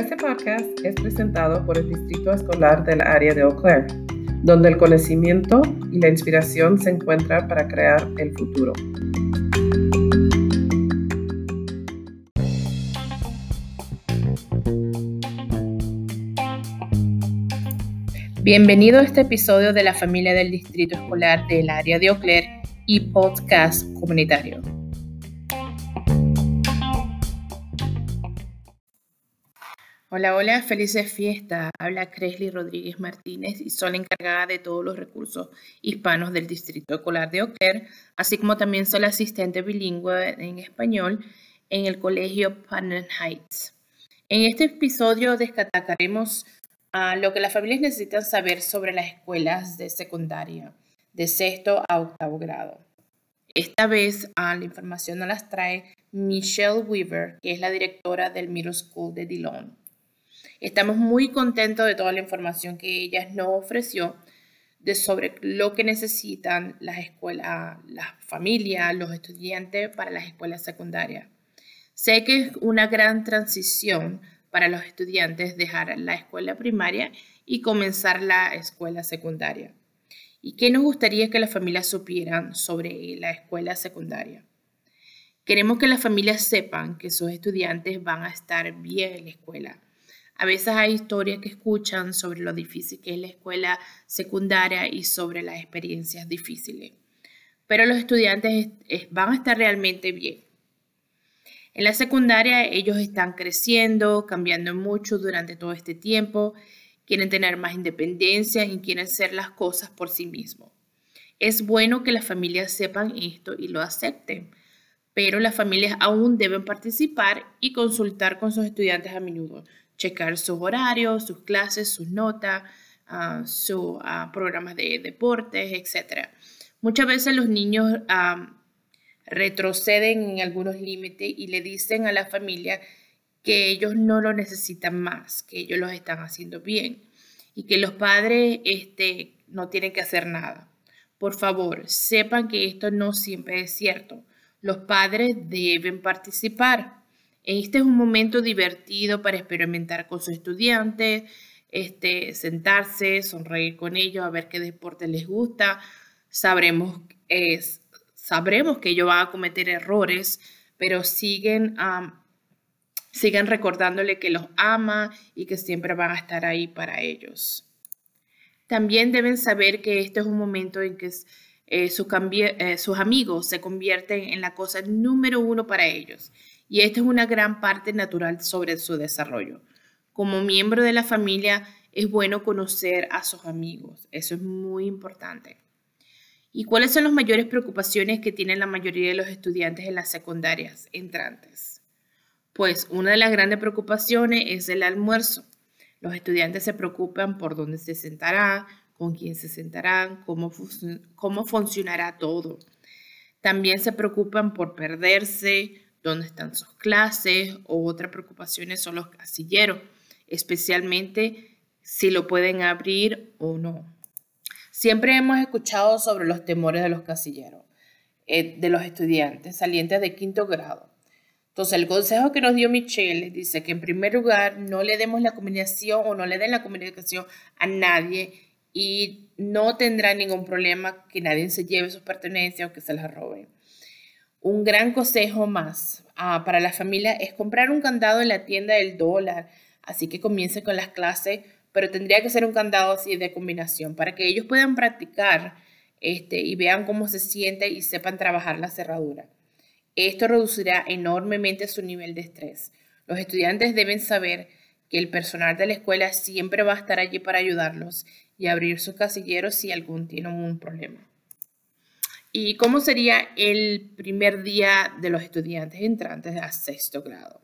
Este podcast es presentado por el Distrito Escolar del área de Eau Claire, donde el conocimiento y la inspiración se encuentran para crear el futuro. Bienvenido a este episodio de la familia del Distrito Escolar del área de Eau Claire y podcast comunitario. Hola, hola, felices fiestas. Habla Cresley Rodríguez Martínez y soy la encargada de todos los recursos hispanos del Distrito Escolar de Oclair, así como también soy la asistente bilingüe en español en el Colegio Panel Heights. En este episodio destacaremos a lo que las familias necesitan saber sobre las escuelas de secundaria, de sexto a octavo grado. Esta vez la información nos las trae Michelle Weaver, que es la directora del Middle School de Dillon. Estamos muy contentos de toda la información que ella nos ofreció de sobre lo que necesitan las escuelas, las familias, los estudiantes para las escuelas secundarias. Sé que es una gran transición para los estudiantes dejar la escuela primaria y comenzar la escuela secundaria. ¿Y qué nos gustaría que las familias supieran sobre la escuela secundaria? Queremos que las familias sepan que sus estudiantes van a estar bien en la escuela, a veces hay historias que escuchan sobre lo difícil que es la escuela secundaria y sobre las experiencias difíciles. Pero los estudiantes van a estar realmente bien. En la secundaria ellos están creciendo, cambiando mucho durante todo este tiempo, quieren tener más independencia y quieren hacer las cosas por sí mismos. Es bueno que las familias sepan esto y lo acepten, pero las familias aún deben participar y consultar con sus estudiantes a menudo checar sus horarios, sus clases, sus notas, ah, sus ah, programas de deportes, etc. Muchas veces los niños ah, retroceden en algunos límites y le dicen a la familia que ellos no lo necesitan más, que ellos los están haciendo bien y que los padres este, no tienen que hacer nada. Por favor, sepan que esto no siempre es cierto. Los padres deben participar. Este es un momento divertido para experimentar con sus estudiantes, este, sentarse, sonreír con ellos, a ver qué deporte les gusta. Sabremos, sabremos que ellos van a cometer errores, pero siguen, siguen recordándole que los ama y que siempre van a estar ahí para ellos. También deben saber que este es un momento en que eh, eh, sus amigos se convierten en la cosa número uno para ellos y esta es una gran parte natural sobre su desarrollo. Como miembro de la familia es bueno conocer a sus amigos, eso es muy importante. ¿Y cuáles son las mayores preocupaciones que tienen la mayoría de los estudiantes en las secundarias entrantes? Pues una de las grandes preocupaciones es el almuerzo. Los estudiantes se preocupan por dónde se sentarán, con quién se sentarán, cómo, cómo funcionará todo. También se preocupan por perderse, dónde están sus clases o otras preocupaciones son los casilleros, especialmente si lo pueden abrir o no. Siempre hemos escuchado sobre los temores de los casilleros, eh, de los estudiantes salientes de quinto grado. Entonces, el consejo que nos dio Michelle dice que en primer lugar no le demos la comunicación o no le den la comunicación a nadie y no tendrá ningún problema que nadie se lleve sus pertenencias o que se las roben. Un gran consejo más ah, para la familia es comprar un candado en la tienda del dólar, así que comience con las clases, pero tendría que ser un candado así de combinación para que ellos puedan practicar este, y vean cómo se siente y sepan trabajar la cerradura. Esto reducirá enormemente su nivel de estrés. Los estudiantes deben saber que el personal de la escuela siempre va a estar allí para ayudarlos y abrir sus casilleros si algún tiene un problema. ¿Y cómo sería el primer día de los estudiantes entrantes a sexto grado?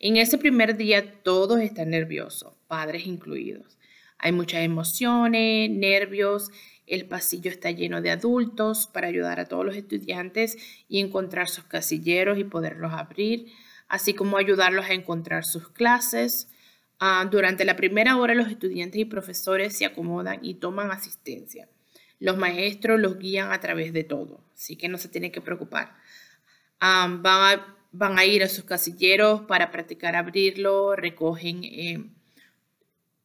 En ese primer día todos están nerviosos, padres incluidos. Hay muchas emociones, nervios, el pasillo está lleno de adultos para ayudar a todos los estudiantes y encontrar sus casilleros y poderlos abrir, así como ayudarlos a encontrar sus clases. Ah, durante la primera hora los estudiantes y profesores se acomodan y toman asistencia. Los maestros los guían a través de todo, así que no se tienen que preocupar. van a van a ir a sus casilleros para practicar abrirlo, recogen eh,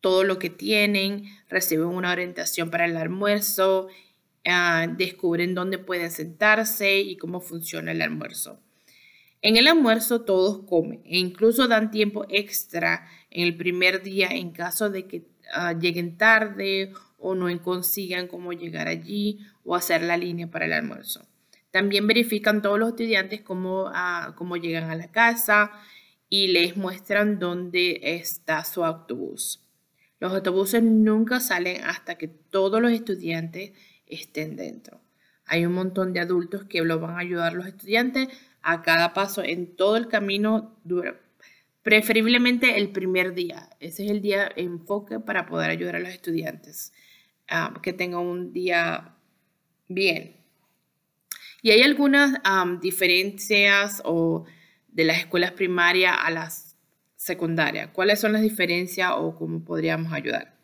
todo lo que tienen, reciben una orientación para el almuerzo, ah, descubren dónde pueden sentarse y cómo funciona el almuerzo. En el almuerzo todos comen e incluso dan tiempo extra en el primer día en caso de que ah, lleguen tarde o no consigan cómo llegar allí o hacer la línea para el almuerzo. También verifican todos los estudiantes cómo, ah, cómo llegan a la casa y les muestran dónde está su autobús. Los autobuses nunca salen hasta que todos los estudiantes estén dentro. Hay un montón de adultos que lo van a ayudar los estudiantes a cada paso en todo el camino, preferiblemente el primer día. Ese es el día enfoque para poder ayudar a los estudiantes que tengan un día bien. Y hay algunas diferencias o de las escuelas primarias a las secundarias. ¿Cuáles son las diferencias o cómo podríamos ayudar?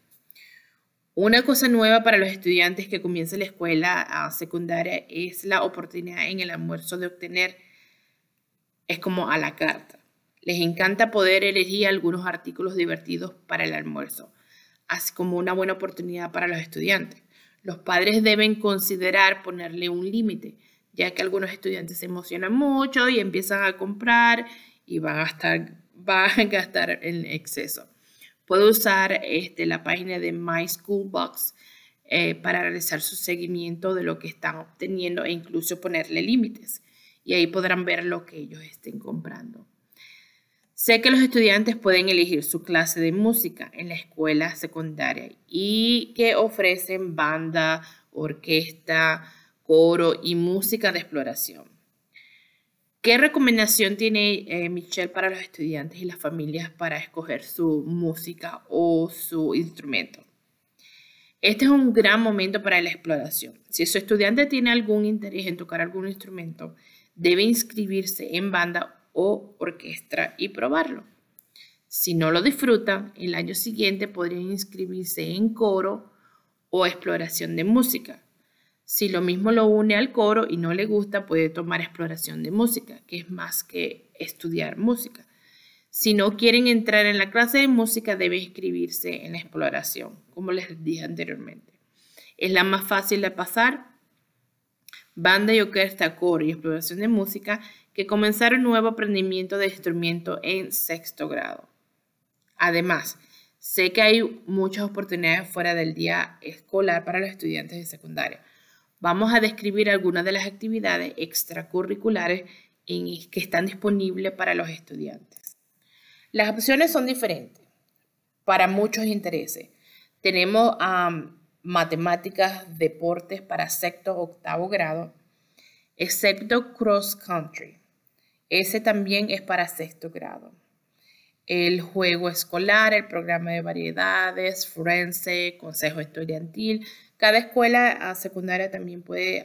Una cosa nueva para los estudiantes que comiencen la escuela secundaria es la oportunidad en el almuerzo de obtener es como a la carta. Les encanta poder elegir algunos artículos divertidos para el almuerzo, así como una buena oportunidad para los estudiantes. Los padres deben considerar ponerle un límite, ya que algunos estudiantes se emocionan mucho y empiezan a comprar y van a gastar, van a gastar en exceso. Puede usar este, la página de My School Box eh, para realizar su seguimiento de lo que están obteniendo e incluso ponerle límites y ahí podrán ver lo que ellos estén comprando. Sé que los estudiantes pueden elegir su clase de música en la escuela secundaria y que ofrecen banda, orquesta, coro y música de exploración. ¿Qué recomendación tiene eh, Michelle para los estudiantes y las familias para escoger su música o su instrumento? Este es un gran momento para la exploración. Si su estudiante tiene algún interés en tocar algún instrumento, debe inscribirse en banda o orquesta y probarlo. Si no lo disfruta, el año siguiente podría inscribirse en coro o exploración de música. Si lo mismo lo une al coro y no le gusta, puede tomar exploración de música, que es más que estudiar música. Si no quieren entrar en la clase de música, debe inscribirse en la exploración, como les dije anteriormente. Es la más fácil de pasar banda y orquesta, coro y exploración de música, que comenzaron un nuevo aprendimiento de instrumento en sexto grado. Además, sé que hay muchas oportunidades fuera del día escolar para los estudiantes de secundaria. Vamos a describir algunas de las actividades extracurriculares que están disponibles para los estudiantes. Las opciones son diferentes para muchos intereses. Tenemos matemáticas, deportes para sexto octavo grado, excepto cross country. Ese también es para sexto grado. El juego escolar, el programa de variedades, forense, consejo estudiantil. Cada escuela secundaria también puede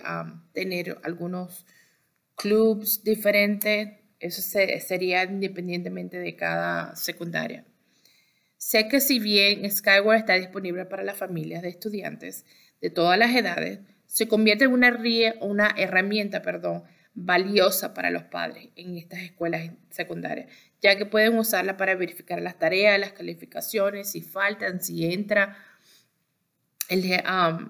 tener algunos clubs diferentes. Eso sería independientemente de cada secundaria. Sé que si bien Skyward está disponible para las familias de estudiantes de todas las edades, se convierte en una, una herramienta perdón, valiosa para los padres en estas escuelas secundarias, ya que pueden usarla para verificar las tareas, las calificaciones, si faltan, si entra. El, um,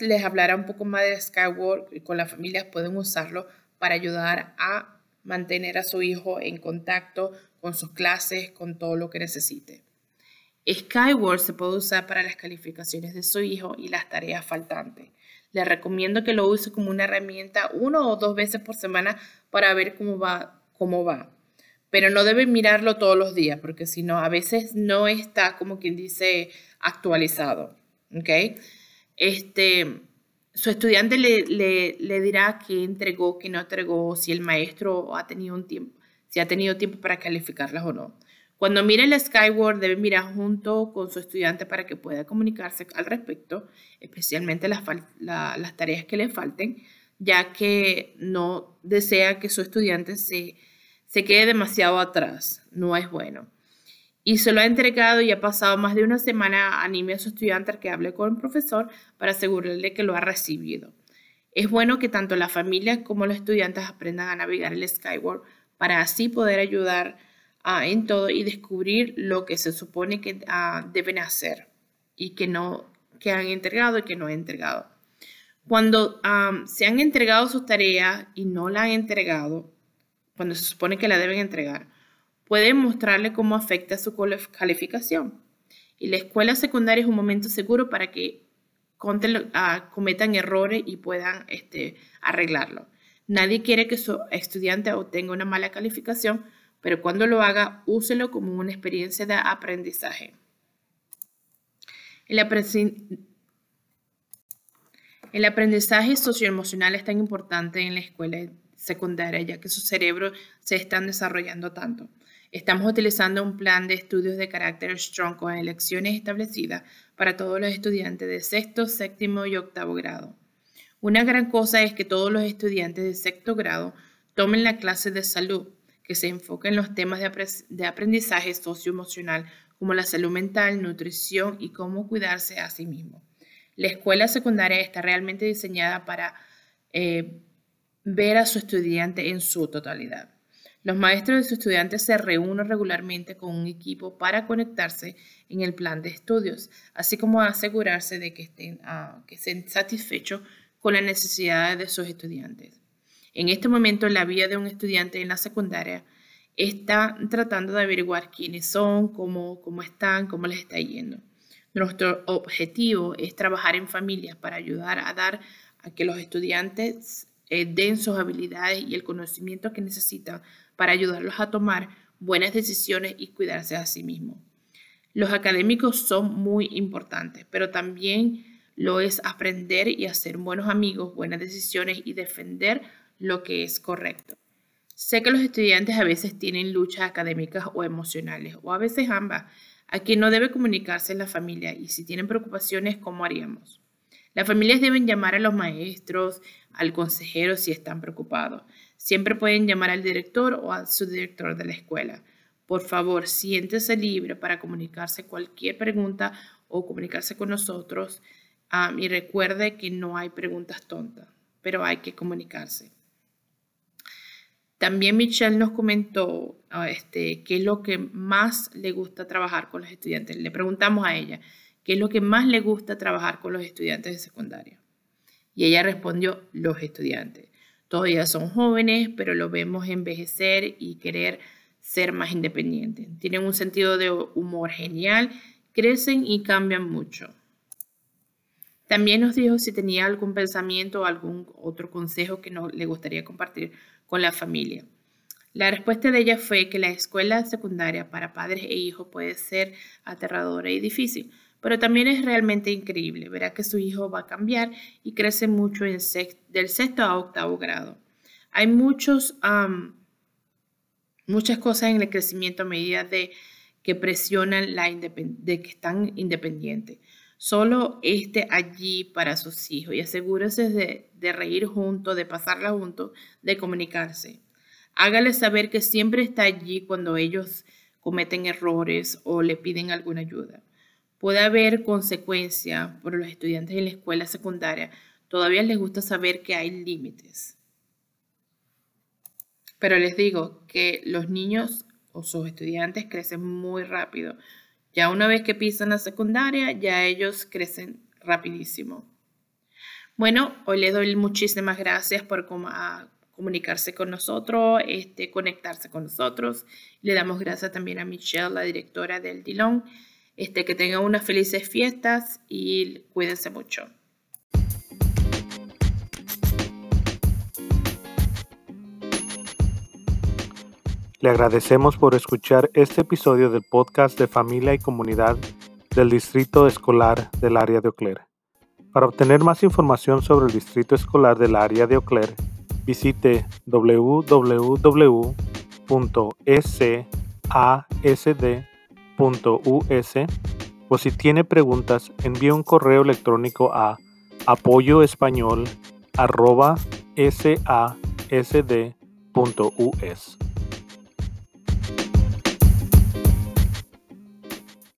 les hablará un poco más de Skyward y con las familias pueden usarlo para ayudar a mantener a su hijo en contacto con sus clases, con todo lo que necesite. Skyward se puede usar para las calificaciones de su hijo y las tareas faltantes. Le recomiendo que lo use como una herramienta uno o dos veces por semana para ver cómo va, cómo va. Pero no debe mirarlo todos los días porque si no, a veces no está como quien dice actualizado. ¿Ok? Este, su estudiante le, le, le dirá qué entregó, qué no entregó, si el maestro ha tenido un tiempo, si ha tenido tiempo para calificarlas o no. Cuando mire el Skyward, debe mirar junto con su estudiante para que pueda comunicarse al respecto, especialmente las, tareas que le falten, ya que no desea que su estudiante se, se quede demasiado atrás. No es bueno. Y se lo ha entregado y ha pasado más de una semana, anime a su estudiante a que hable con el profesor para asegurarle que lo ha recibido. Es bueno que tanto la familia como los estudiantes aprendan a navegar el Skyward para así poder ayudar ah, en todo y descubrir lo que se supone que ah, deben hacer y que no que han entregado y que no han entregado. Cuando se han entregado sus tareas y no la han entregado, cuando se supone que la deben entregar, pueden mostrarle cómo afecta su calificación. Y la escuela secundaria es un momento seguro para que ah, cometan errores y puedan este, arreglarlo. Nadie quiere que su estudiante obtenga una mala calificación, pero cuando lo haga, úselo como una experiencia de aprendizaje. El, el aprendizaje socioemocional es tan importante en la escuela secundaria, ya que sus cerebros se están desarrollando tanto. Estamos utilizando un plan de estudios de carácter strong con elecciones establecidas para todos los estudiantes de sexto, séptimo y octavo grado. Una gran cosa es que todos los estudiantes de sexto grado tomen la clase de salud, que se enfoca en los temas de aprendizaje socioemocional como la salud mental, nutrición y cómo cuidarse a sí mismo. La escuela secundaria está realmente diseñada para eh, ver a su estudiante en su totalidad. Los maestros de sus estudiantes se reúnen regularmente con un equipo para conectarse en el plan de estudios, así como asegurarse de que estén, ah, que estén satisfechos con las necesidades de sus estudiantes. En este momento, la vida de un estudiante en la secundaria está tratando de averiguar quiénes son, cómo, cómo están, cómo les está yendo. Nuestro objetivo es trabajar en familias para ayudar a dar a que los estudiantes eh, den sus habilidades y el conocimiento que necesitan para ayudarlos a tomar buenas decisiones y cuidarse a sí mismos. Los académicos son muy importantes, pero también lo es aprender y hacer buenos amigos, buenas decisiones y defender lo que es correcto. Sé que los estudiantes a veces tienen luchas académicas o emocionales, o a veces ambas, a quien no debe comunicarse en la familia y si tienen preocupaciones, ¿cómo haríamos? Las familias deben llamar a los maestros, al consejero si están preocupados. Siempre pueden llamar al director o al subdirector de la escuela. Por favor, siéntese libre para comunicarse cualquier pregunta o comunicarse con nosotros. y recuerde que no hay preguntas tontas, pero hay que comunicarse. También Michelle nos comentó ah, este, qué es lo que más le gusta trabajar con los estudiantes. Le preguntamos a ella qué es lo que más le gusta trabajar con los estudiantes de secundaria. Y ella respondió, los estudiantes. Todavía son jóvenes, pero lo vemos envejecer y querer ser más independientes. Tienen un sentido de humor genial, crecen y cambian mucho. También nos dijo si tenía algún pensamiento o algún otro consejo que no, le gustaría compartir la familia. La respuesta de ella fue que la escuela secundaria para padres e hijos puede ser aterradora y difícil, pero también es realmente increíble. Verá que su hijo va a cambiar y crece mucho en del sexto a octavo grado. Hay muchos, muchas cosas en el crecimiento a medida de que presionan la de que están independientes. Solo esté allí para sus hijos y asegúrese de, reír juntos, de pasarla juntos, de comunicarse. Hágale saber que siempre está allí cuando ellos cometen errores o le piden alguna ayuda puede haber consecuencia por los estudiantes en la escuela secundaria, todavía les gusta saber que hay límites. Pero les digo que los niños o sus estudiantes crecen muy rápido. Ya una vez que pisan la secundaria, ya ellos crecen rapidísimo. Bueno, hoy les doy muchísimas gracias por comunicarse con nosotros, este, conectarse con nosotros. Le damos gracias también a Michelle, la directora del Dillon. Este, que tengan unas felices fiestas y cuídense mucho. Le agradecemos por escuchar este episodio del podcast de familia y comunidad del Distrito Escolar del área de Ocler. Para obtener más información sobre el Distrito Escolar del área de Ocler, visite www.sasd.com us o si tiene preguntas envíe un correo electrónico a apoyoespañol@sasd.us.